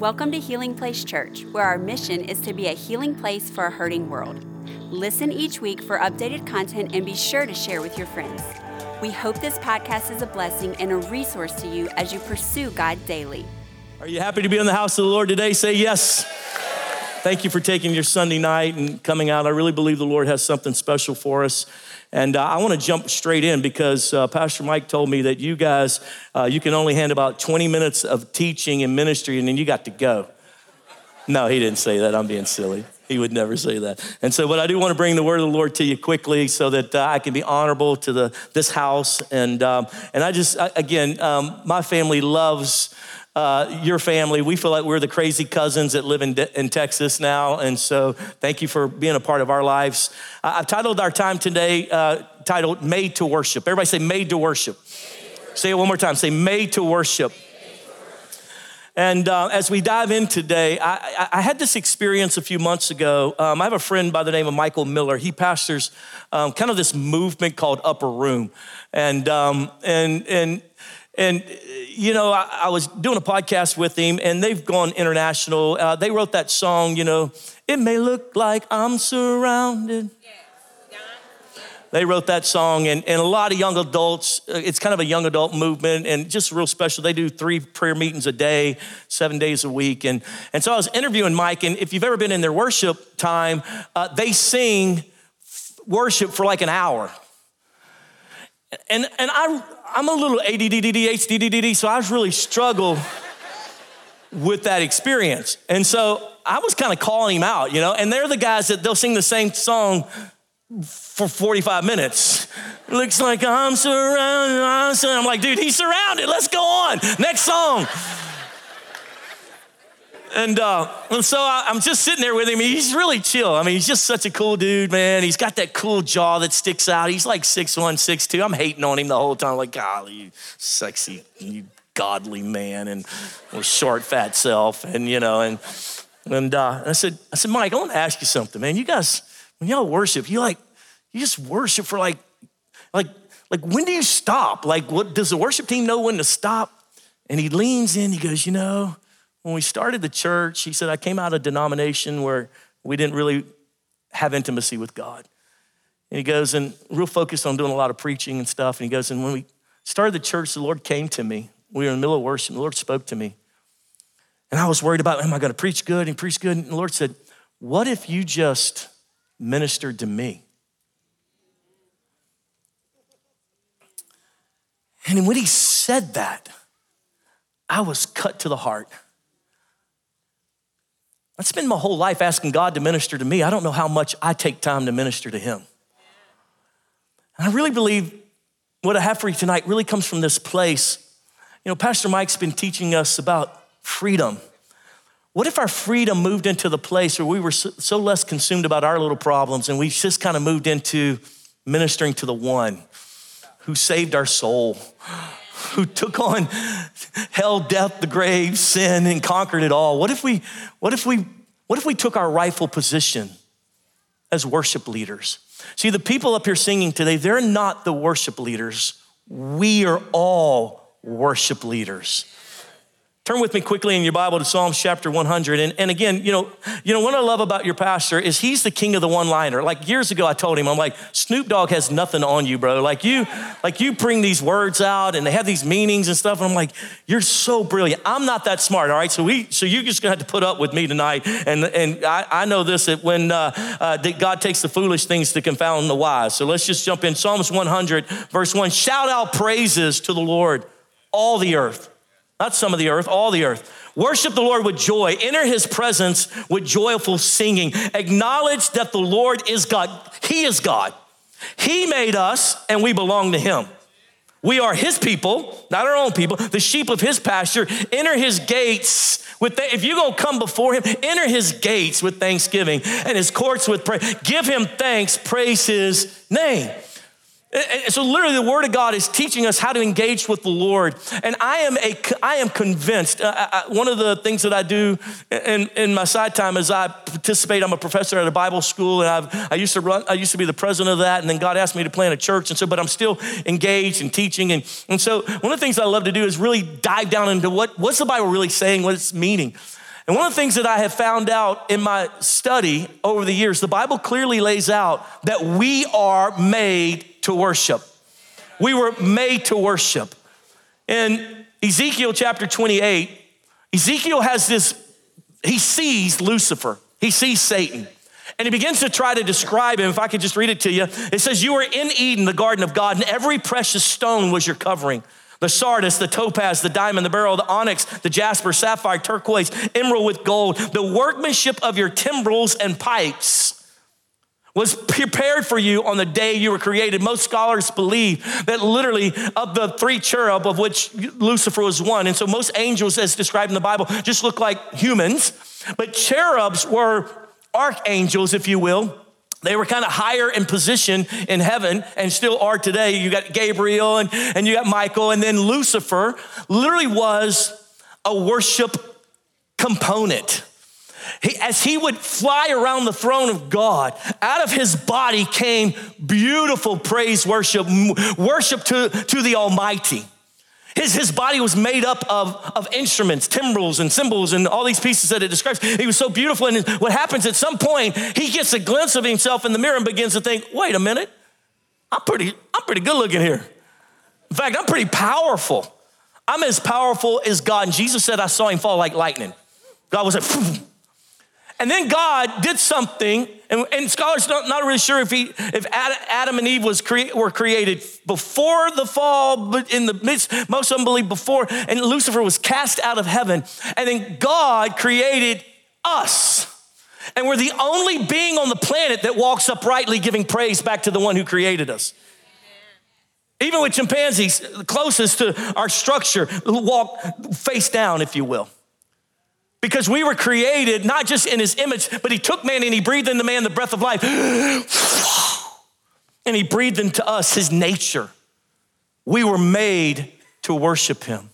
Welcome to Healing Place Church, where our mission is to be a healing place for a hurting world. Listen each week for updated content and be sure to share with your friends. We hope this podcast is a blessing and a resource to you as you pursue God daily. Are you happy to be in the house of the Lord today? Say yes. Thank you for taking your Sunday night and coming out. I really believe the Lord has something special for us. And uh, I want to jump straight in because uh, Pastor Mike told me that you guys, uh, you can only hand about 20 minutes of teaching and ministry and then you got to go. No, he didn't say that. I'm being silly. He would never say that. And so, but I do want to bring the word of the Lord to you quickly so that uh, I can be honorable to the, this house. And, um, and I just, I, again, um, my family loves uh, your family. We feel like we're the crazy cousins that live in, in Texas now. And so thank you for being a part of our lives. I've titled our time today, uh, titled Made to Worship. Everybody say, Made to Worship. Made to worship. Say it one more time. Say, Made to Worship. And uh, as we dive in today, I, I, had this experience a few months ago. Um, I have a friend by the name of Michael Miller. He pastors um, kind of this movement called Upper Room, and um, and and and you know, I, I, was doing a podcast with him, and they've gone international. Uh, they wrote that song, you know, it may look like I'm surrounded. They wrote that song, and, and a lot of young adults, uh, it's kind of a young adult movement and just real special. They do three prayer meetings a day, seven days a week. And, and so I was interviewing Mike, and if you've ever been in their worship time, uh, they sing worship for like an hour. And, and I, I'm a little ADDD, HDDD, so I was really struggle with that experience. And so I was kind of calling him out, you know, and they're the guys that they'll sing the same song for 45 minutes. Looks like I'm surrounded. I'm. I'm like, dude, he's surrounded. Let's go on. Next song. And, uh, and so I, am just sitting there with him. He's really chill. I mean, he's just such a cool dude, man. He's got that cool jaw that sticks out. He's like 6'1, 6'2. I'm hating on him the whole time, like, golly, you sexy, you godly man, and with short, fat self. And, you know, and, and uh, I said, I said, Mike, I want to ask you something, man. You guys, when y'all worship, you like, you just worship for like, like, like when do you stop? Like, what does the worship team know when to stop? And he leans in, he goes, you know, when we started the church, he said, I came out of a denomination where we didn't really have intimacy with God. And he goes, and real focused on doing a lot of preaching and stuff. And he goes, and when we started the church, the Lord came to me. We were in the middle of worship, the Lord spoke to me. And I was worried about, am I going to preach good and preach good? And the Lord said, What if you just ministered to me? And when he said that, I was cut to the heart. I spend my whole life asking God to minister to me. I don't know how much I take time to minister to Him. And I really believe what I have for you tonight really comes from this place. You know, Pastor Mike's been teaching us about freedom. What if our freedom moved into the place where we were so less consumed about our little problems and we just kind of moved into ministering to the one who saved our soul, who took on hell, death, the grave, sin, and conquered it all. What if we, what if we, what if we took our rightful position as worship leaders? See, the people up here singing today, they're not the worship leaders. We are all worship leaders. Turn with me quickly in your Bible to Psalms chapter 100. And, and again, you know, you know, what I love about your pastor is he's the king of the one-liner. Like years ago, I told him, I'm like, Snoop Dogg has nothing on you, bro. Like you, like you bring these words out and they have these meanings and stuff. And I'm like, you're so brilliant. I'm not that smart, all right? So we, so you're just gonna have to put up with me tonight. And and I, I know this that when uh, uh, that God takes the foolish things to confound the wise. So let's just jump in. Psalms 100, verse 1. Shout out praises to the Lord, all the earth not some of the earth, all the earth. Worship the Lord with joy. Enter his presence with joyful singing. Acknowledge that the Lord is God. He is God. He made us and we belong to him. We are his people, not our own people, the sheep of his pasture. Enter his gates with, th- if you're gonna come before him, enter his gates with thanksgiving and his courts with praise. Give him thanks, praise his name. Eh, eh, so literally the word of God is teaching us how to engage with the Lord. And I am a, I am convinced, uh, I, one of the things that I do in, in my side time is I participate, I'm a professor at a Bible school and I've, I used to run, I used to be the president of that and then God asked me to plant a church. And so, but I'm still engaged in teaching. And, and so one of the things I love to do is really dive down into what, what's the Bible really saying, what it's meaning. And one of the things that I have found out in my study over the years, the Bible clearly lays out that we are made to worship. We were made to worship. In Ezekiel chapter 28, Ezekiel has this, he sees Lucifer, he sees Satan. And he begins to try to describe him. If I could just read it to you, it says, You were in Eden, the garden of God, and every precious stone was your covering the sardius, the topaz, the diamond, the beryl, the onyx, the jasper, sapphire, turquoise, emerald with gold. The workmanship of your timbrels and pipes was prepared for you on the day you were created. Most scholars believe that literally of the three cherub of which Lucifer was one, and so most angels as described in the Bible just look like humans, but cherubs were archangels, if you will they were kind of higher in position in heaven and still are today. You got Gabriel and, and you got Michael, and then Lucifer literally was a worship component. He, as he would fly around the throne of God, out of his body came beautiful praise worship, worship to, to the Almighty. His, his body was made up of, of instruments, timbrels, and cymbals, and all these pieces that it describes. He was so beautiful. And what happens at some point, he gets a glimpse of himself in the mirror and begins to think, wait a minute, I'm pretty, I'm pretty good looking here. In fact, I'm pretty powerful. I'm as powerful as God. And Jesus said, I saw him fall like lightning. God was like, and then God did something, and, and scholars don't not really sure if he, if Adam and Eve was were created before the fall, but in the midst, most of them believe before, and Lucifer was cast out of heaven. And then God created us. And we're the only being on the planet that walks uprightly, giving praise back to the one who created us. Even with chimpanzees, closest to our structure, walk face down, if you will. Because we were created not just in his image, but he took man and he breathed into man the breath of life. and he breathed into us his nature. We were made to worship him.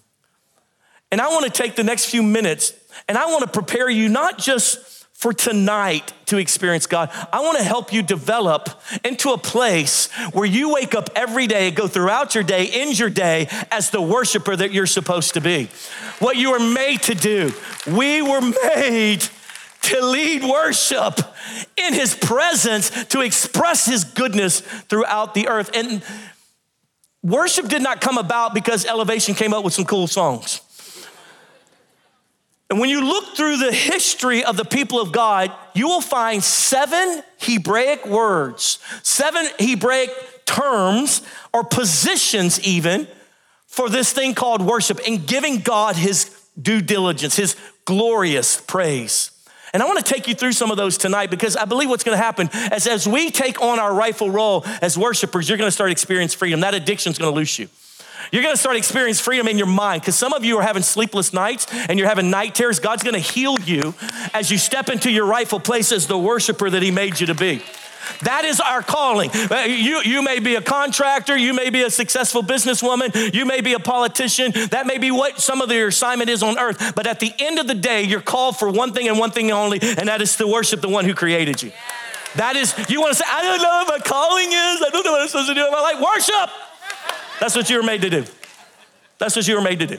And I want to take the next few minutes and I want to prepare you not just for tonight to experience God. I want to help you develop into a place where you wake up every day, go throughout your day, end your day as the worshiper that you're supposed to be. What you were made to do. We were made to lead worship in his presence, to express his goodness throughout the earth. And worship did not come about because Elevation came up with some cool songs. And when you look through the history of the people of God, you will find seven Hebraic words, seven Hebraic terms or positions, even for this thing called worship and giving God his due diligence, his glorious praise. And I want to take you through some of those tonight because I believe what's going to happen is as we take on our rightful role as worshipers, you're going to start experiencing freedom. That addiction is going to loose you. You're gonna start experiencing freedom in your mind because some of you are having sleepless nights and you're having night terrors. God's gonna heal you as you step into your rightful place as the worshiper that He made you to be. That is our calling. Uh, you, you may be a contractor, you may be a successful businesswoman, you may be a politician. That may be what some of your assignment is on earth. But at the end of the day, you're called for one thing and one thing only, and that is to worship the one who created you. That is, you wanna say, I don't know what my calling is, I don't know what I'm supposed to do in my life. Worship. That's what you were made to do. That's what you were made to do.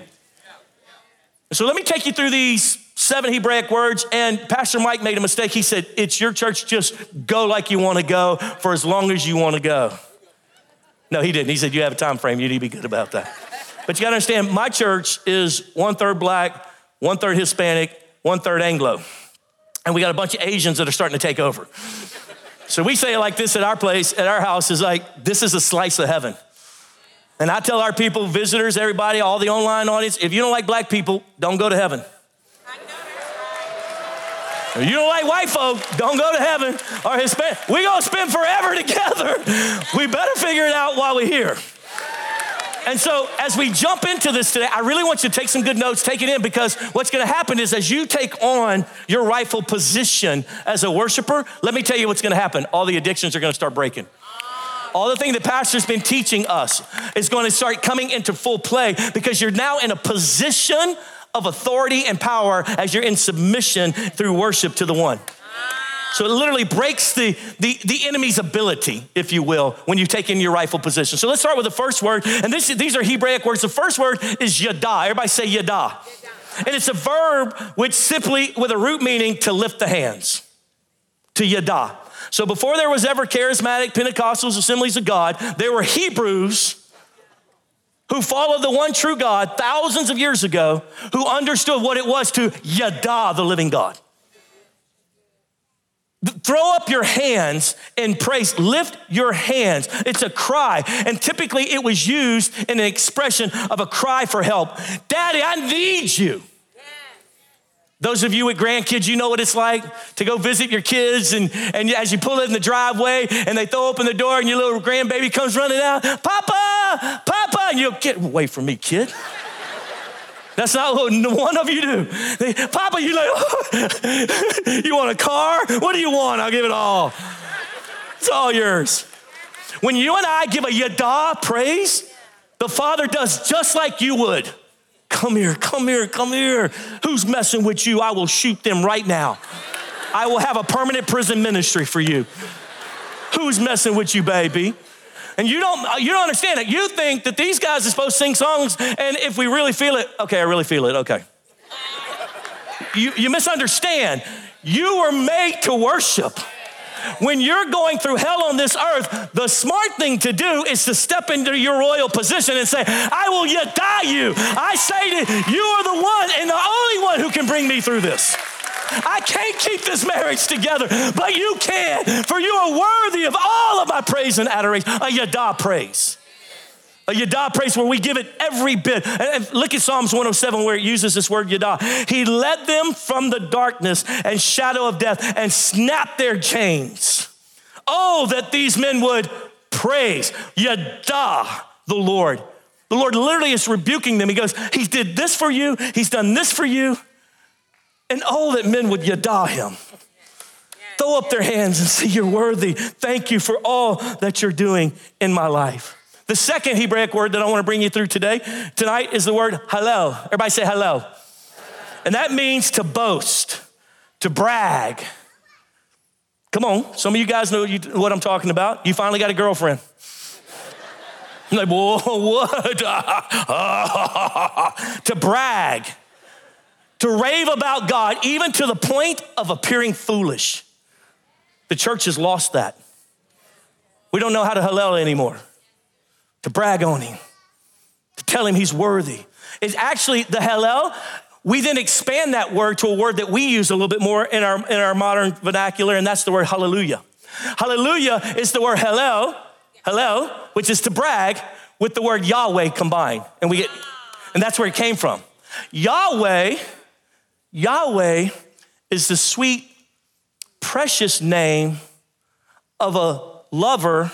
So let me take you through these seven Hebraic words. And Pastor Mike made a mistake. He said, It's your church, just go like you want to go for as long as you want to go. No, he didn't. He said, You have a time frame. You need to be good about that. But you got to understand, my church is one third black, one third Hispanic, one third Anglo. And we got a bunch of Asians that are starting to take over. So we say it like this at our place, at our house, is like, this is a slice of heaven. And I tell our people, visitors, everybody, all the online audience, if you don't like black people, don't go to heaven. If you don't like white folk, don't go to heaven or Hispanic. We're gonna spend forever together. We better figure it out while we're here. And so, as we jump into this today, I really want you to take some good notes, take it in, because what's gonna happen is as you take on your rightful position as a worshiper, let me tell you what's gonna happen. All the addictions are gonna start breaking all the thing the pastor's been teaching us is going to start coming into full play because you're now in a position of authority and power as you're in submission through worship to the one. So it literally breaks the, the, the enemy's ability, if you will, when you take in your rightful position. So let's start with the first word. And this, these are Hebraic words. The first word is yada. Everybody say yada. And it's a verb which simply, with a root meaning, to lift the hands, to yada. So before there was ever charismatic Pentecostals, assemblies of God, there were Hebrews who followed the one true God thousands of years ago, who understood what it was to yada the living God. Throw up your hands in praise. Lift your hands. It's a cry. And typically it was used in an expression of a cry for help. Daddy, I need you. Those of you with grandkids, you know what it's like to go visit your kids, and, and as you pull it in the driveway and they throw open the door and your little grandbaby comes running out, Papa, Papa, and you'll get away from me, kid. That's not what one of you do. They, Papa, you like, oh, you want a car? What do you want? I'll give it all. It's all yours. When you and I give a yada praise, the Father does just like you would. Come here, come here, come here. Who's messing with you? I will shoot them right now. I will have a permanent prison ministry for you. Who's messing with you, baby? And you don't, you don't understand it. You think that these guys are supposed to sing songs, and if we really feel it, okay, I really feel it, okay. You, you misunderstand. You were made to worship. When you're going through hell on this earth, the smart thing to do is to step into your royal position and say, I will yada you. I say that you are the one and the only one who can bring me through this. I can't keep this marriage together, but you can, for you are worthy of all of my praise and adoration, a yada praise. Yada praise where we give it every bit. And look at Psalms 107 where it uses this word yada. He led them from the darkness and shadow of death and snapped their chains. Oh, that these men would praise yada the Lord. The Lord literally is rebuking them. He goes, He did this for you, He's done this for you. And oh, that men would yada him. Throw up their hands and say, You're worthy. Thank you for all that you're doing in my life. The second Hebraic word that I want to bring you through today, tonight, is the word hallel. Everybody say hallel. And that means to boast, to brag. Come on, some of you guys know what I'm talking about. You finally got a girlfriend. I'm like, whoa, what? to brag to rave about God, even to the point of appearing foolish. The church has lost that. We don't know how to hallel anymore, to brag on him, to tell him he's worthy. It's actually the hallel. We then expand that word to a word that we use a little bit more in our, in our modern vernacular, and that's the word hallelujah. Hallelujah is the word hallel, hallel, which is to brag with the word Yahweh combined. And we get, and that's where it came from. Yahweh Yahweh is the sweet, precious name of a lover,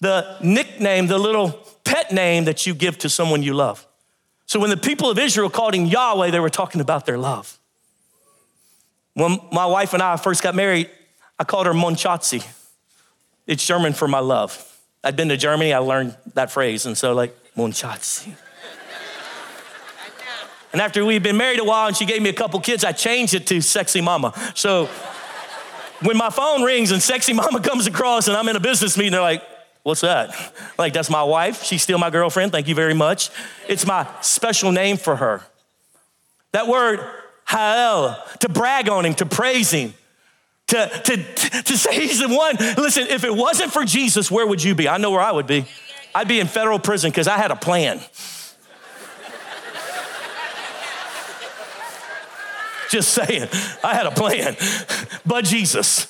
the nickname, the little pet name that you give to someone you love. So when the people of Israel called him Yahweh, they were talking about their love. When my wife and I first got married, I called her Monchatzi. It's German for my love. I'd been to Germany, I learned that phrase, and so like, Monchatzi. And after we'd been married a while and she gave me a couple kids, I changed it to sexy mama. So when my phone rings and sexy mama comes across and I'm in a business meeting, they're like, What's that? Like, that's my wife. She's still my girlfriend. Thank you very much. It's my special name for her. That word, Ha'el, to brag on him, to praise him, to, to, to say he's the one. Listen, if it wasn't for Jesus, where would you be? I know where I would be. I'd be in federal prison because I had a plan. Just saying, I had a plan. But Jesus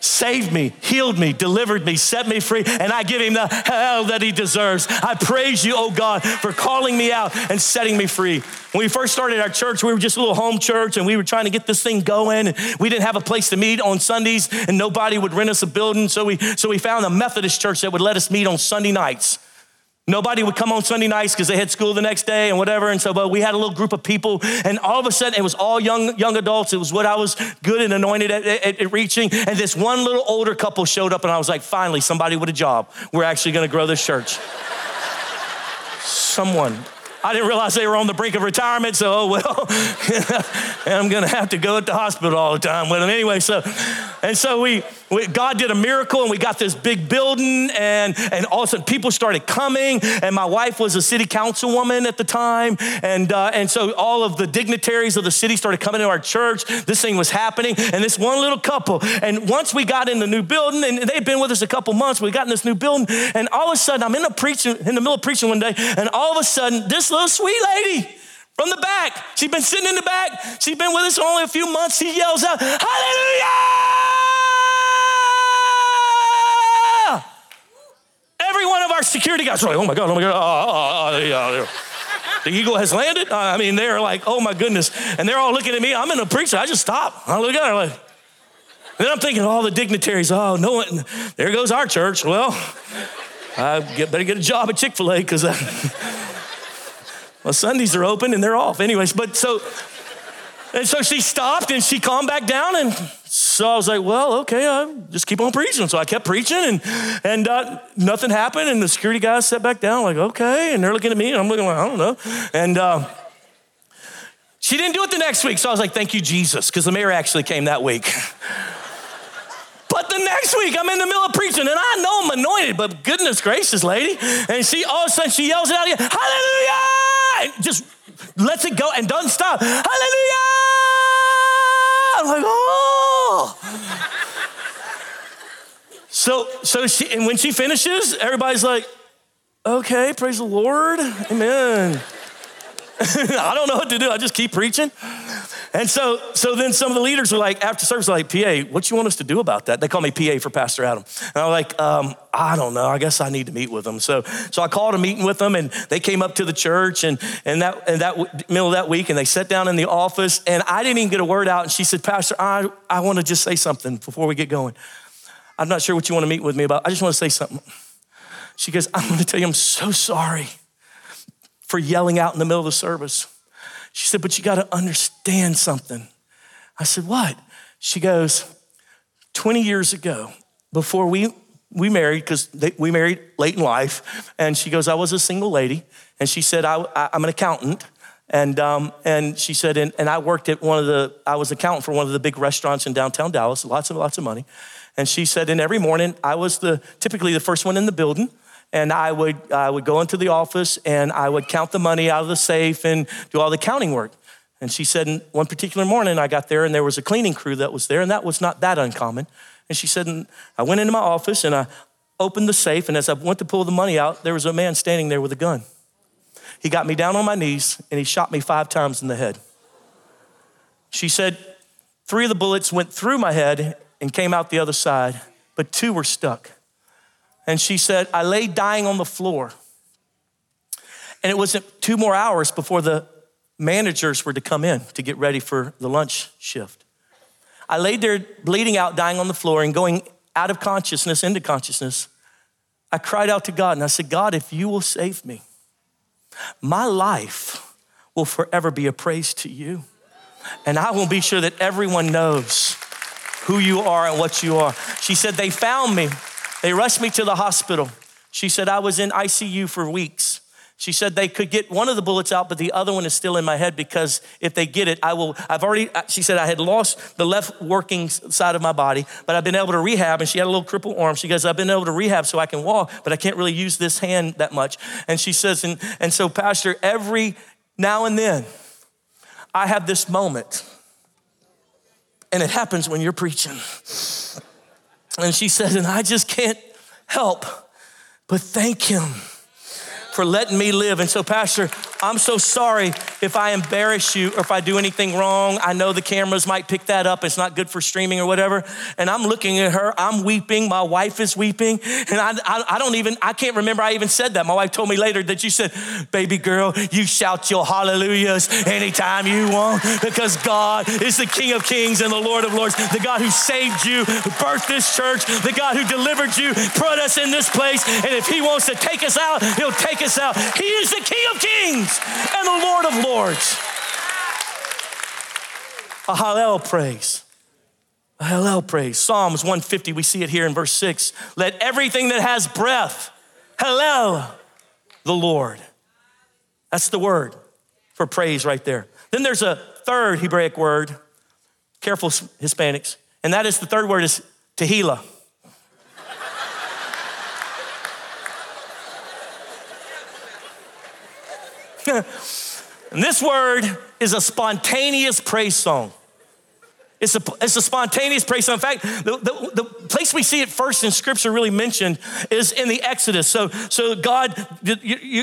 saved me, healed me, delivered me, set me free, and I give him the hell that he deserves. I praise you, oh God, for calling me out and setting me free. When we first started our church, we were just a little home church and we were trying to get this thing going. And we didn't have a place to meet on Sundays and nobody would rent us a building. So we, so we found a Methodist church that would let us meet on Sunday nights. Nobody would come on Sunday nights because they had school the next day and whatever. And so, but we had a little group of people, and all of a sudden, it was all young young adults. It was what I was good and anointed at, at, at reaching. And this one little older couple showed up, and I was like, finally, somebody with a job. We're actually going to grow this church. Someone I didn't realize they were on the brink of retirement, so oh well, I'm gonna have to go at the hospital all the time with them anyway. So, and so we, we, God did a miracle, and we got this big building, and and all of a sudden people started coming, and my wife was a city councilwoman at the time, and uh, and so all of the dignitaries of the city started coming to our church. This thing was happening, and this one little couple, and once we got in the new building, and they'd been with us a couple months, we got in this new building, and all of a sudden I'm in the preaching in the middle of preaching one day, and all of a sudden this little sweet lady from the back. She's been sitting in the back. She's been with us only a few months. She yells out, Hallelujah! Every one of our security guys are like, oh my God, oh my God, oh, oh, oh, yeah, The eagle has landed. Uh, I mean, they're like, oh my goodness. And they're all looking at me. I'm in a preacher. I just stop. I look at her like, then I'm thinking, all the dignitaries, oh, no one, there goes our church. Well, I better get a job at Chick fil A because well, Sundays are open and they're off. Anyways, but so, and so she stopped and she calmed back down. And so I was like, well, okay, I just keep on preaching. So I kept preaching and, and uh, nothing happened. And the security guys sat back down, like, okay. And they're looking at me and I'm looking like, I don't know. And uh, she didn't do it the next week. So I was like, thank you, Jesus, because the mayor actually came that week. The next week, I'm in the middle of preaching, and I know I'm anointed, but goodness gracious, lady. And she all of a sudden she yells out again, Hallelujah! And just lets it go and doesn't stop. Hallelujah! I'm like, oh. so, so she, and when she finishes, everybody's like, okay, praise the Lord. Amen. I don't know what to do. I just keep preaching. And so, so then some of the leaders were like, after service, like, PA, what you want us to do about that? They call me PA for Pastor Adam. And I'm like, um, I don't know. I guess I need to meet with them. So, so I called a meeting with them, and they came up to the church, and and that and that middle of that week, and they sat down in the office, and I didn't even get a word out. And she said, Pastor, I I want to just say something before we get going. I'm not sure what you want to meet with me about. I just want to say something. She goes, I'm going to tell you, I'm so sorry for yelling out in the middle of the service. She said, But you got to understand something. I said, What? She goes, 20 years ago, before we, we married, because we married late in life, and she goes, I was a single lady, and she said, I, am an accountant. And, um, and she said, and, and I worked at one of the, I was accountant for one of the big restaurants in downtown Dallas, lots and lots of money. And she said, and every morning I was the, typically the first one in the building and I would, I would go into the office and I would count the money out of the safe and do all the counting work. And she said, one particular morning I got there and there was a cleaning crew that was there, and that was not that uncommon. And she said, and I went into my office and I opened the safe, and as I went to pull the money out, there was a man standing there with a gun. He got me down on my knees and he shot me five times in the head. She said, three of the bullets went through my head and came out the other side, but two were stuck. And she said, I lay dying on the floor. And it wasn't two more hours before the managers were to come in to get ready for the lunch shift. I laid there bleeding out, dying on the floor, and going out of consciousness into consciousness. I cried out to God and I said, God, if you will save me, my life will forever be a praise to you. And I will be sure that everyone knows who you are and what you are. She said, They found me they rushed me to the hospital. She said, I was in ICU for weeks. She said they could get one of the bullets out, but the other one is still in my head because if they get it, I will. I've already, she said I had lost the left working side of my body, but I've been able to rehab. And she had a little crippled arm. She goes, I've been able to rehab so I can walk, but I can't really use this hand that much. And she says, and, and so, Pastor, every now and then, I have this moment, and it happens when you're preaching. And she says, and I just can't help but thank him for letting me live. And so, Pastor, I'm so sorry if I embarrass you or if I do anything wrong. I know the cameras might pick that up. It's not good for streaming or whatever. And I'm looking at her. I'm weeping. My wife is weeping. And I, I, I don't even, I can't remember I even said that. My wife told me later that you said, baby girl, you shout your hallelujahs anytime you want because God is the King of kings and the Lord of lords, the God who saved you, who birthed this church, the God who delivered you, put us in this place. And if he wants to take us out, he'll take us out. He is the King of kings and the Lord of Lords. A Hallel praise. A Hallel praise. Psalms 150, we see it here in verse 6. Let everything that has breath, Hallel the Lord. That's the word for praise right there. Then there's a third Hebraic word, careful Hispanics, and that is the third word is tehillah. and this word is a spontaneous praise song. It's a, it's a spontaneous praise. So in fact, the, the, the, place we see it first in scripture really mentioned is in the Exodus. So, so God, you,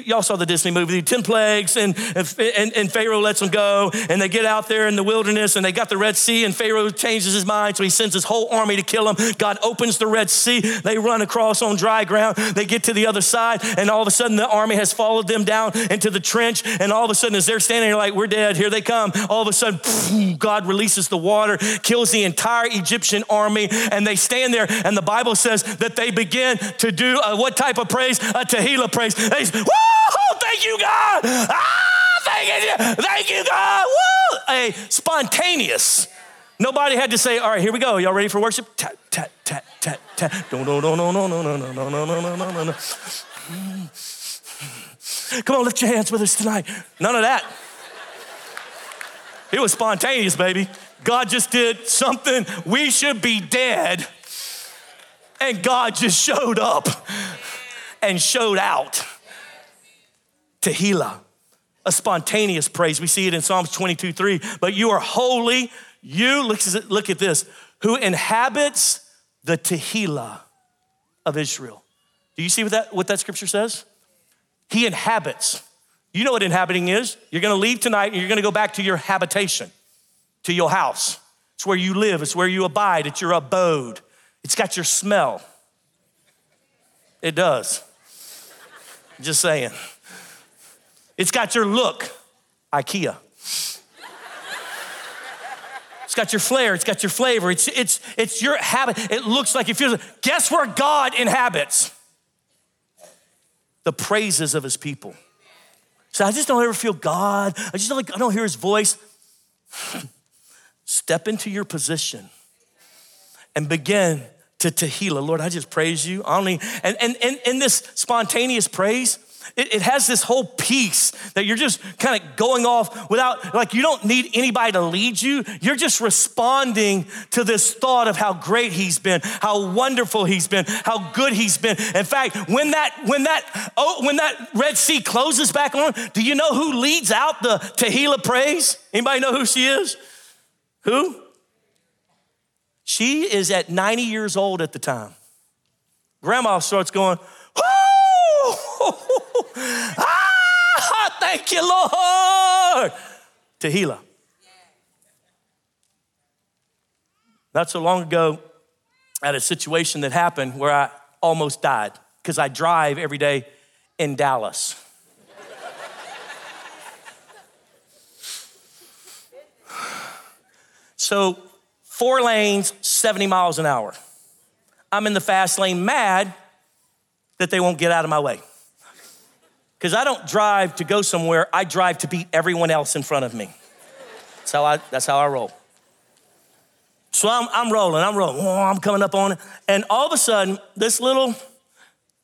you all saw the Disney movie, the 10 plagues, and, and, and Pharaoh lets them go, and they get out there in the wilderness, and they got the Red Sea, and Pharaoh changes his mind, so he sends his whole army to kill them. God opens the Red Sea, they run across on dry ground, they get to the other side, and all of a sudden the army has followed them down into the trench, and all of a sudden as they're standing like, we're dead, here they come, all of a sudden, God releases the water, kills the entire Egyptian army, and they stand there, and the Bible says that they begin to do a, what type of praise? A tehillah praise. They say, Woo! Thank you, God! Ah, thank you, thank you, God! Woo! A spontaneous. Nobody had to say, all right, here we go. Y'all ready for worship? Tat, tat, tat, tat, tat. No, no, no, no, no, no, no, no, no, no, no, no, no, no. Come on, lift your hands with us tonight. None of that. It was spontaneous, baby. God just did something, we should be dead. And God just showed up and showed out. Tehillah, a spontaneous praise. We see it in Psalms 22 3. But you are holy, you, look, look at this, who inhabits the Tehillah of Israel. Do you see what that, what that scripture says? He inhabits. You know what inhabiting is. You're gonna leave tonight and you're gonna go back to your habitation to your house. It's where you live, it's where you abide, it's your abode. It's got your smell. It does. Just saying. It's got your look, IKEA. It's got your flair, it's got your flavor, it's, it's, it's your habit. It looks like it feels. Guess where God inhabits? The praises of his people. So I just don't ever feel God. I just don't like I don't hear his voice. Step into your position and begin to tehillah. Lord, I just praise you. Only and and and in this spontaneous praise, it, it, has this whole piece that you're just kind of going off without, like, you don't need anybody to lead you. You're just responding to this thought of how great he's been, how wonderful he's been, how good he's been. In fact, when that, when that, oh, when that Red Sea closes back on, do you know who leads out the Tehillah praise? Anybody know who she is? Who? She is at 90 years old at the time. Grandma starts going, ah, thank you, Lord. Tehillah. Not so long ago, I had a situation that happened where I almost died because I drive every day in Dallas. So, four lanes, 70 miles an hour. I'm in the fast lane mad that they won't get out of my way. Because I don't drive to go somewhere, I drive to beat everyone else in front of me. That's how I, that's how I roll. So I'm, I'm rolling, I'm rolling, oh, I'm coming up on it. And all of a sudden, this little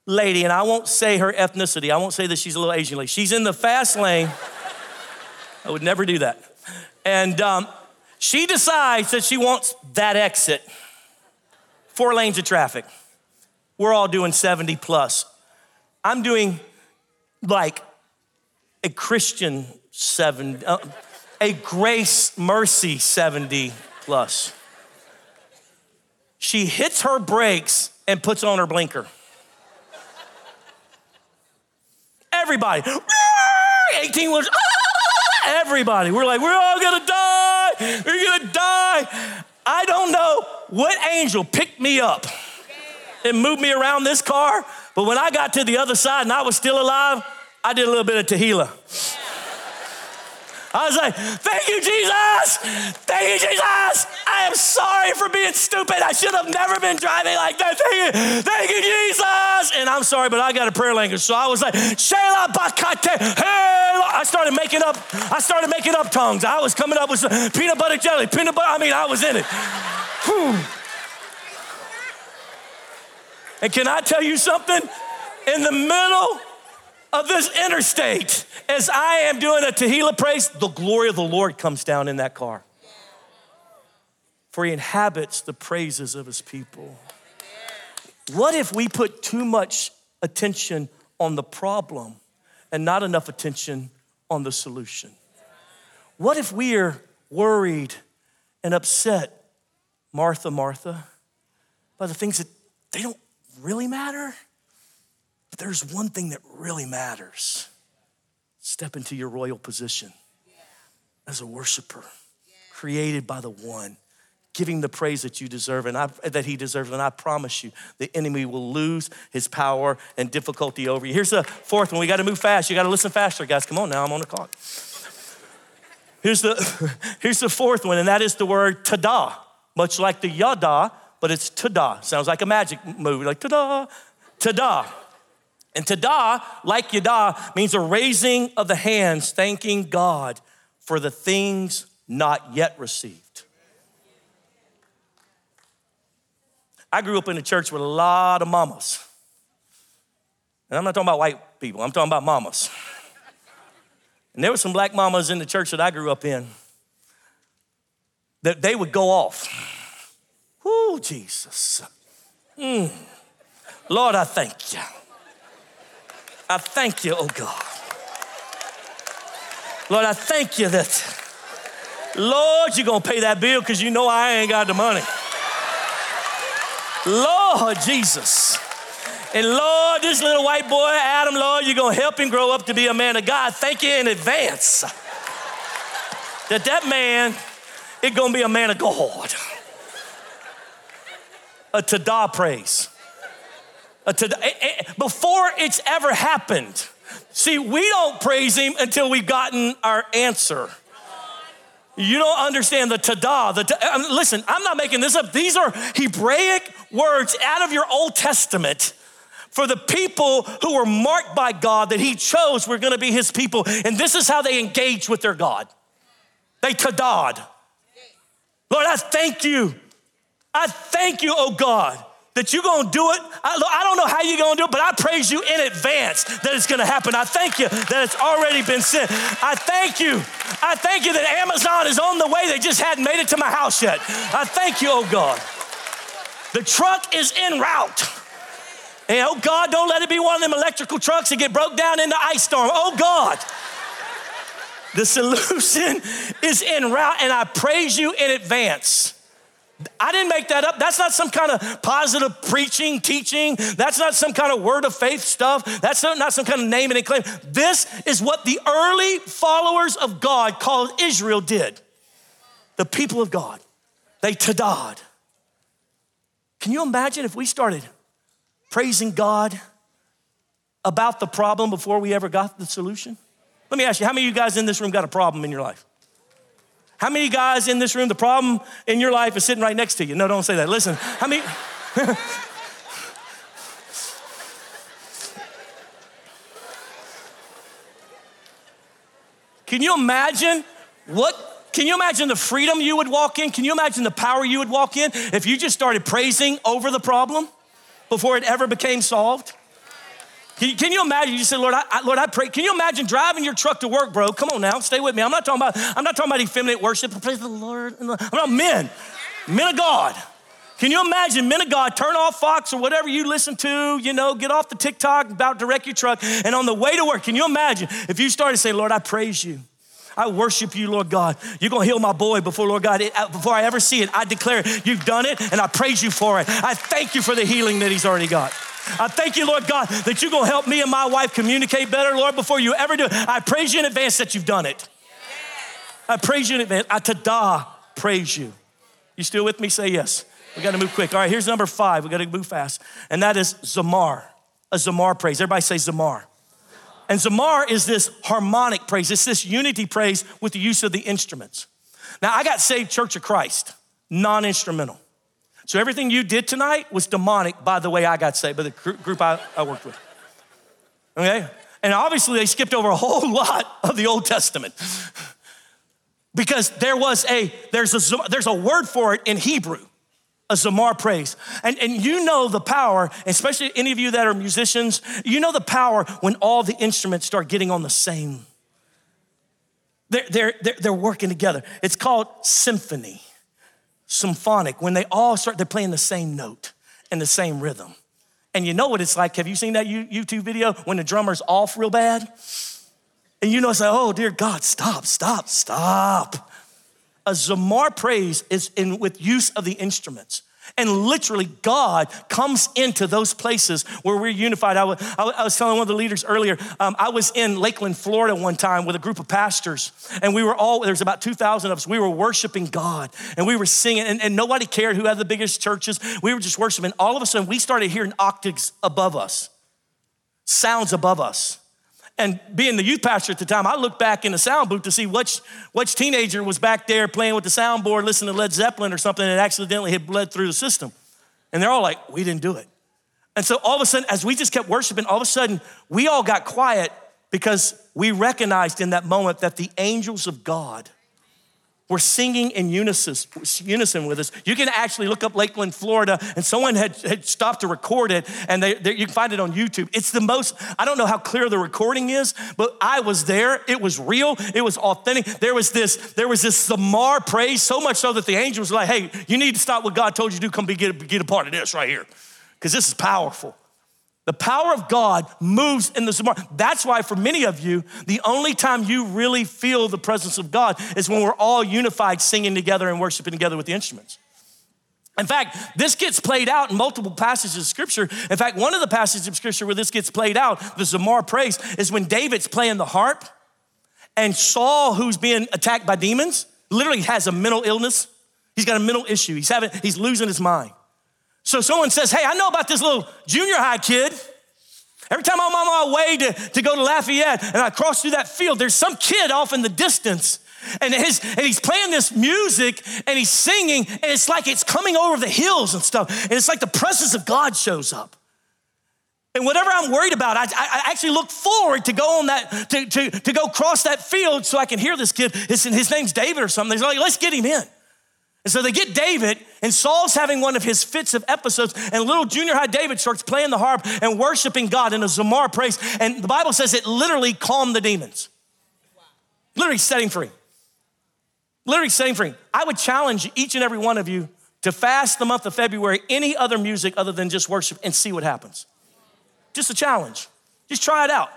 lady, and I won't say her ethnicity, I won't say that she's a little Asian lady, she's in the fast lane. I would never do that. And um, she decides that she wants that exit. Four lanes of traffic. We're all doing 70 plus. I'm doing like a Christian 70, uh, a grace mercy 70 plus. She hits her brakes and puts on her blinker. Everybody, 18 was everybody. We're like, we're all gonna die. We're gonna die. I don't know what angel picked me up and moved me around this car, but when I got to the other side and I was still alive, I did a little bit of tehillah. I was like, thank you, Jesus. Thank you, Jesus. I am sorry for being stupid. I should have never been driving like that. Thank you, thank you, Jesus. And I'm sorry, but I got a prayer language. So I was like, Shayla Bakate. Hey, I started making up, I started making up tongues. I was coming up with some peanut butter jelly, peanut butter. I mean, I was in it. And can I tell you something? In the middle of this interstate as I am doing a Tehillah praise, the glory of the Lord comes down in that car. For he inhabits the praises of his people. What if we put too much attention on the problem and not enough attention on the solution? What if we are worried and upset, Martha, Martha, by the things that they don't really matter? But there's one thing that really matters step into your royal position as a worshiper, created by the one giving the praise that you deserve and I, that he deserves. And I promise you, the enemy will lose his power and difficulty over you. Here's the fourth one. We got to move fast. You got to listen faster, guys. Come on now, I'm on the clock. Here's the, here's the fourth one, and that is the word tada, much like the yada, but it's tada. Sounds like a magic movie, like tada, tada. And tada, like yada, means a raising of the hands, thanking God for the things not yet received. I grew up in a church with a lot of mamas. And I'm not talking about white people, I'm talking about mamas. And there were some black mamas in the church that I grew up in that they would go off. Oh, Jesus. Mm. Lord, I thank you. I thank you, oh God. Lord, I thank you that, Lord, you're gonna pay that bill because you know I ain't got the money. Lord Jesus. And Lord, this little white boy, Adam, Lord, you're gonna help him grow up to be a man of God. Thank you in advance that that man is gonna be a man of God. A tada praise. A tada, eh, eh, before it's ever happened. See, we don't praise him until we've gotten our answer. You don't understand the tada. The um, listen, I'm not making this up. These are Hebraic words out of your Old Testament for the people who were marked by God that He chose were gonna be His people. And this is how they engage with their God. They tadad. Lord, I thank you. I thank you, oh God, that you're gonna do it. I, I, don't know how you're gonna do it, but I praise you in advance that it's gonna happen. I thank you that it's already been sent. I thank you. I thank you that Amazon is on the way. They just hadn't made it to my house yet. I thank you, oh God. The truck is en route. And oh God, don't let it be one of them electrical trucks that get broke down in the ice storm. Oh God. The solution is en route, and I praise you in advance. I didn't make that up. That's not some kind of positive preaching, teaching. That's not some kind of word of faith stuff. That's not, some kind of name and claim. This is what the early followers of God called Israel did. The people of God. They tadad. Can you imagine if we started praising God about the problem before we ever got the solution? Let me ask you, how many of you guys in this room got a problem in your life? How many guys in this room, the problem in your life is sitting right next to you? No, don't say that. Listen, how many? Can you imagine what can you imagine the freedom you would walk in? Can you imagine the power you would walk in if you just started praising over the problem before it ever became solved? Can you, can you imagine? You said, Lord, I, I, Lord, I pray. Can you imagine driving your truck to work, bro? Come on now, stay with me. I'm not talking about, I'm not talking about effeminate worship. Praise the Lord. I'm about men, men of God. Can you imagine men of God turn off Fox or whatever you listen to, you know, get off the TikTok, about direct your truck, and on the way to work, can you imagine if you started say, Lord, I praise you. I worship you, Lord God. You're gonna heal my boy before, Lord God, it, uh, before I ever see it. I declare it. You've done it, and I praise you for it. I thank you for the healing that he's already got. I thank you, Lord God, that you're gonna help me and my wife communicate better, Lord, before you ever do it. I praise you in advance that you've done it. I praise you in advance. I tada praise you. You still with me? Say yes. We gotta move quick. All right, here's number five. We gotta move fast. And that is Zamar, a Zamar praise. Everybody say Zamar. And Zamar is this harmonic praise, it's this unity praise with the use of the instruments. Now, I got saved Church of Christ, non instrumental. So everything you did tonight was demonic by the way I got saved, by the group I, I worked with. Okay? And obviously, they skipped over a whole lot of the Old Testament because there was a there's a there's a word for it in Hebrew. a Zamar praise. And, and you know the power, especially any of you that are musicians, you know the power when all the instruments start getting on the same. They're, they're, they're, they're working together. It's called symphony, symphonic, when they all start, they're playing the same note and the same rhythm. And you know what it's like. Have you seen that YouTube video when the drummer's off real bad? And you know, it's like, oh, dear God, stop, stop, stop. A Zamar praise is in with use of the instruments. And literally, God comes into those places where we're unified. I was, I was telling one of the leaders earlier, um, I was in Lakeland, Florida one time with a group of pastors, and we were all, there's about 2,000 of us. We were worshiping God, and we were singing, and, and nobody cared who had the biggest churches. We were just worshiping. All of a sudden, we started hearing octaves above us, sounds above us. And being the youth pastor at the time, I looked back in the sound booth to see which, which teenager was back there playing with the soundboard, listening to Led Zeppelin or something, and accidentally had bled through the system. And they're all like, we didn't do it. And so all of a sudden, as we just kept worshiping, all of a sudden, we all got quiet because we recognized in that moment that the angels of God were singing in unison, with us. You can actually look up Lakeland, Florida, and someone had, had stopped to record it, and they, they, you can find it on YouTube. It's the most, I don't know how clear the recording is, but I was there. It was real, it was authentic. There was this, there was this Zamar praise, so much so that the angels were like, hey, you need to stop what God told you to do. Come be, get, get a part of this right here, because this is powerful. The power of God moves in the Zamar. That's why, for many of you, the only time you really feel the presence of God is when we're all unified, singing together and worshiping together with the instruments. In fact, this gets played out in multiple passages of scripture. In fact, one of the passages of scripture where this gets played out, the Zamar praise, is when David's playing the harp and Saul, who's being attacked by demons, literally has a mental illness. He's got a mental issue. He's having, he's losing his mind. So someone says, Hey, I know about this little junior high kid. Every time I'm on my way to, to go to Lafayette and I cross through that field, there's some kid off in the distance. And, his, and he's playing this music and he's singing, and it's like it's coming over the hills and stuff. And it's like the presence of God shows up. And whatever I'm worried about, I, I, actually look forward to go on that, to, to, to go cross that field so I can hear this kid. His, his name's David or something. They're like, let's get him in. And so they get David, and Saul's having one of his fits of episodes, and little junior high David starts playing the harp and worshiping God in a Zamar praise. And the Bible says it literally calmed the demons, literally setting free. Literally setting free. I would challenge each and every one of you to fast the month of February, any other music other than just worship, and see what happens. Just a challenge. Just try it out.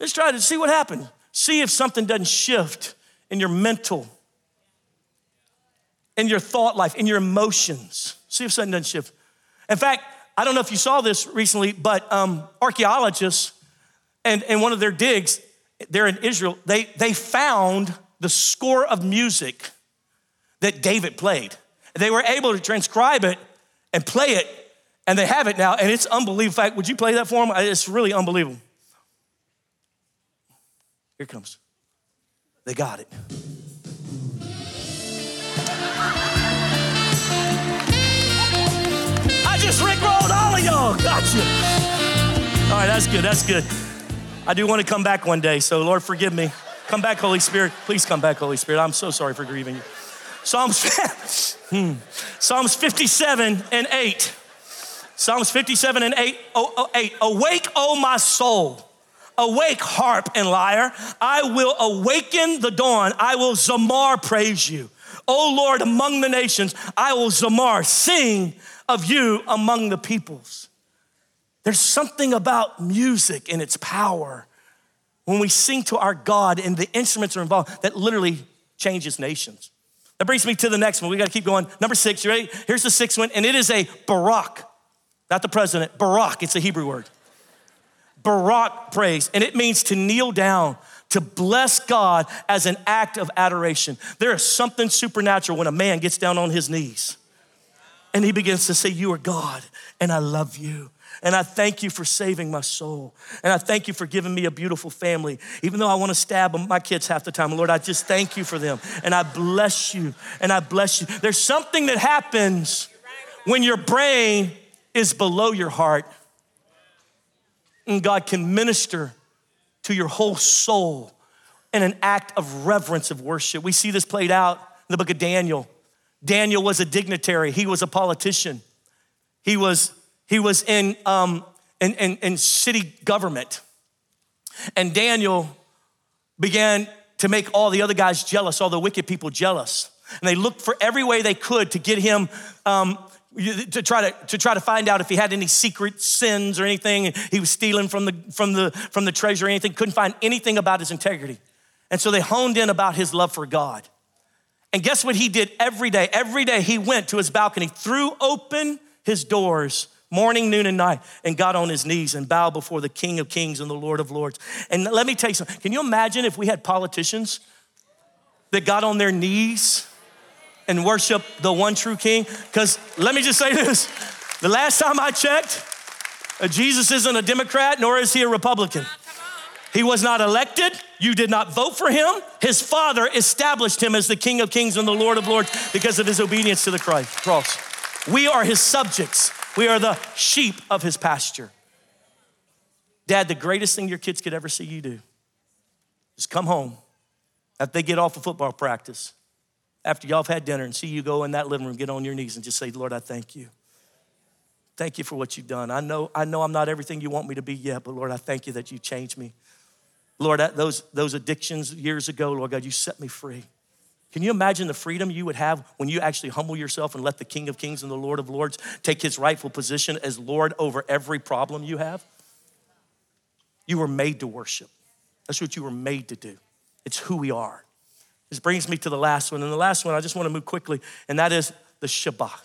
Just try to see what happens. See if something doesn't shift in your mental in your thought life, in your emotions. See if something doesn't shift. In fact, I don't know if you saw this recently, but um, archaeologists and, and one of their digs, they're in Israel, they, they found the score of music that David played. They were able to transcribe it and play it, and they have it now, and it's unbelievable. In fact, would you play that for them? It's really unbelievable. Here it comes. They got it. Y'all. Gotcha. All right, that's good. That's good. I do want to come back one day, so Lord, forgive me. Come back, Holy Spirit. Please come back, Holy Spirit. I'm so sorry for grieving you. Psalms, hmm. Psalms 57 and 8. Psalms 57 and 8, oh, oh, 8. Awake, O my soul. Awake, harp and lyre. I will awaken the dawn. I will zamar praise you. O Lord, among the nations, I will zamar, sing of you among the peoples. There's something about music and its power when we sing to our God and the instruments are involved that literally changes nations. That brings me to the next one. We got to keep going. Number six, you ready? Here's the sixth one, and it is a barak, not the president, barak, it's a Hebrew word. Barak praise, and it means to kneel down, to bless God as an act of adoration. There is something supernatural when a man gets down on his knees and he begins to say, You are God, and I love you. And I thank you for saving my soul. And I thank you for giving me a beautiful family. Even though I want to stab my kids half the time, Lord, I just thank you for them. And I bless you. And I bless you. There's something that happens when your brain is below your heart. And God can minister to your whole soul in an act of reverence of worship. We see this played out in the book of Daniel. Daniel was a dignitary, he was a politician, he was, he was in, um, in, in, in city government. And Daniel began to make all the other guys jealous, all the wicked people jealous. And they looked for every way they could to get him um, to try to, to try to find out if he had any secret sins or anything. He was stealing from the, from the, from the treasure or anything. Couldn't find anything about his integrity. And so they honed in about his love for God. And guess what he did every day? Every day he went to his balcony, threw open his doors morning, noon, and night, and got on his knees and bowed before the King of Kings and the Lord of Lords. And let me tell you something. Can you imagine if we had politicians that got on their knees and worship the one true King? Because let me just say this the last time I checked, uh, Jesus isn't a Democrat, nor is he a Republican. He was not elected. You did not vote for him. His father established him as the King of Kings and the Lord of Lords because of his obedience to the cross. We are his subjects. We are the sheep of his pasture. Dad, the greatest thing your kids could ever see you do is come home after they get off of football practice, after y'all have had dinner, and see you go in that living room, get on your knees, and just say, Lord, I thank you. Thank you for what you've done. I know, I know I'm not everything you want me to be yet, but Lord, I thank you that you changed me. Lord, those, those addictions years ago, Lord God, you set me free. Can you imagine the freedom you would have when you actually humble yourself and let the King of Kings and the Lord of Lords take his rightful position as Lord over every problem you have? You were made to worship. That's what you were made to do. It's who we are. This brings me to the last one. And the last one, I just want to move quickly, and that is the Shabach.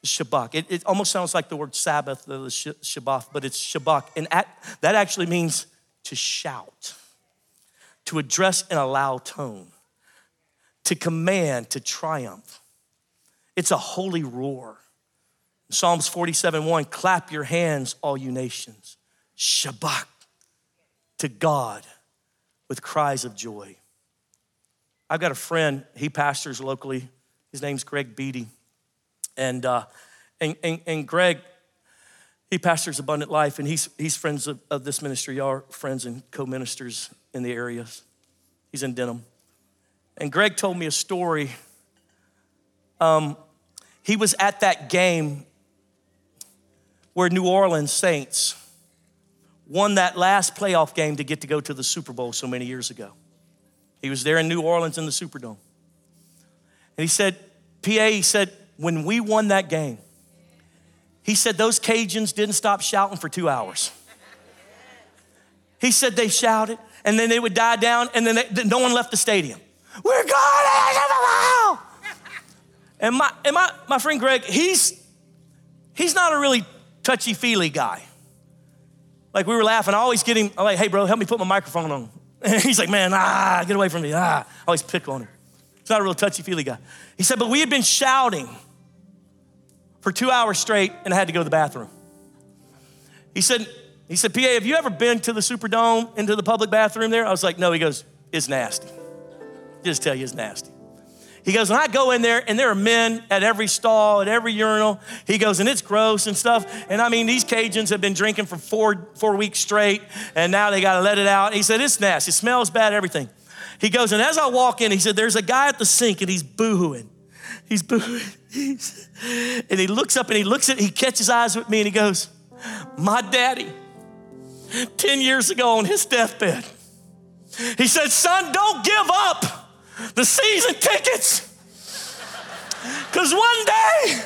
The Shabach. It, it almost sounds like the word Sabbath, the Shabbat, but it's Shabach. And at, that actually means to shout, to address in a loud tone to command, to triumph. It's a holy roar. Psalms 47 1 clap your hands, all you nations. Shabach to God with cries of joy. I've got a friend, he pastors locally. His name's Greg Beatty. And, uh, and, and, and, Greg, he pastors Abundant Life, and he's, he's friends of, of this ministry. Y'all are friends and co ministers in the areas. He's in Denham. And Greg told me a story. Um, he was at that game where New Orleans Saints won that last playoff game to get to go to the Super Bowl so many years ago. He was there in New Orleans in the Superdome. And he said, PA, he said, when we won that game, he said those Cajuns didn't stop shouting for two hours. He said they shouted and then they would die down and then they, no one left the stadium. We're going And my and my, my friend Greg, he's he's not a really touchy-feely guy. Like we were laughing. I always get him, I'm like, hey bro, help me put my microphone on. And he's like, man, ah, get away from me. Ah. I always pick on him. He's not a real touchy-feely guy. He said, but we had been shouting for two hours straight and I had to go to the bathroom. He said, he said, PA, have you ever been to the Superdome into the public bathroom there? I was like, no. He goes, it's nasty just tell you it's nasty. He goes, and I go in there, and there are men at every stall, at every urinal. He goes, and it's gross and stuff. And I mean, these Cajuns have been drinking for four, four weeks straight, and now they got to let it out. He said, it's nasty. It smells bad, everything. He goes, and as I walk in, he said, there's a guy at the sink, and he's boohooing. He's boohooing. And he looks up and he looks at, he catches eyes with me, and he goes, my daddy, 10 years ago on his deathbed, he said, son, don't give up the season tickets. Because one day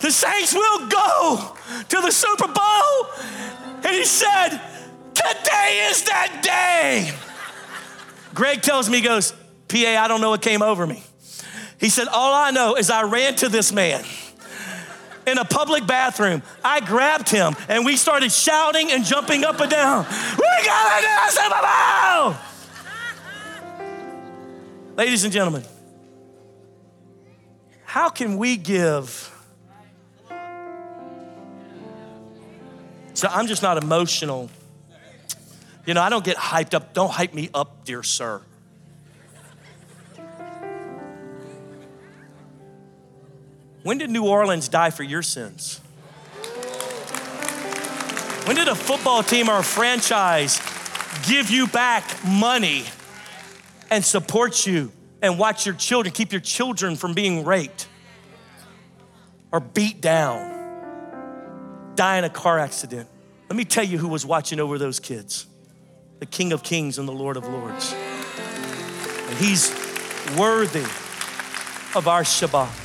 the Saints will go to the Super Bowl. And he said, Today is that day. Greg tells me, he goes, PA, I don't know what came over me. He said, All I know is I ran to this man in a public bathroom. I grabbed him and we started shouting and jumping up and down. We got Bowl! Ladies and gentlemen, how can we give? So I'm just not emotional. You know, I don't get hyped up. Don't hype me up, dear sir. When did New Orleans die for your sins? When did a football team or a franchise give you back money and support you and watch your children, keep your children from being raped or beat down, die in a car accident. Let me tell you who was watching over those kids the King of Kings and the Lord of Lords. And He's worthy of our Shabach.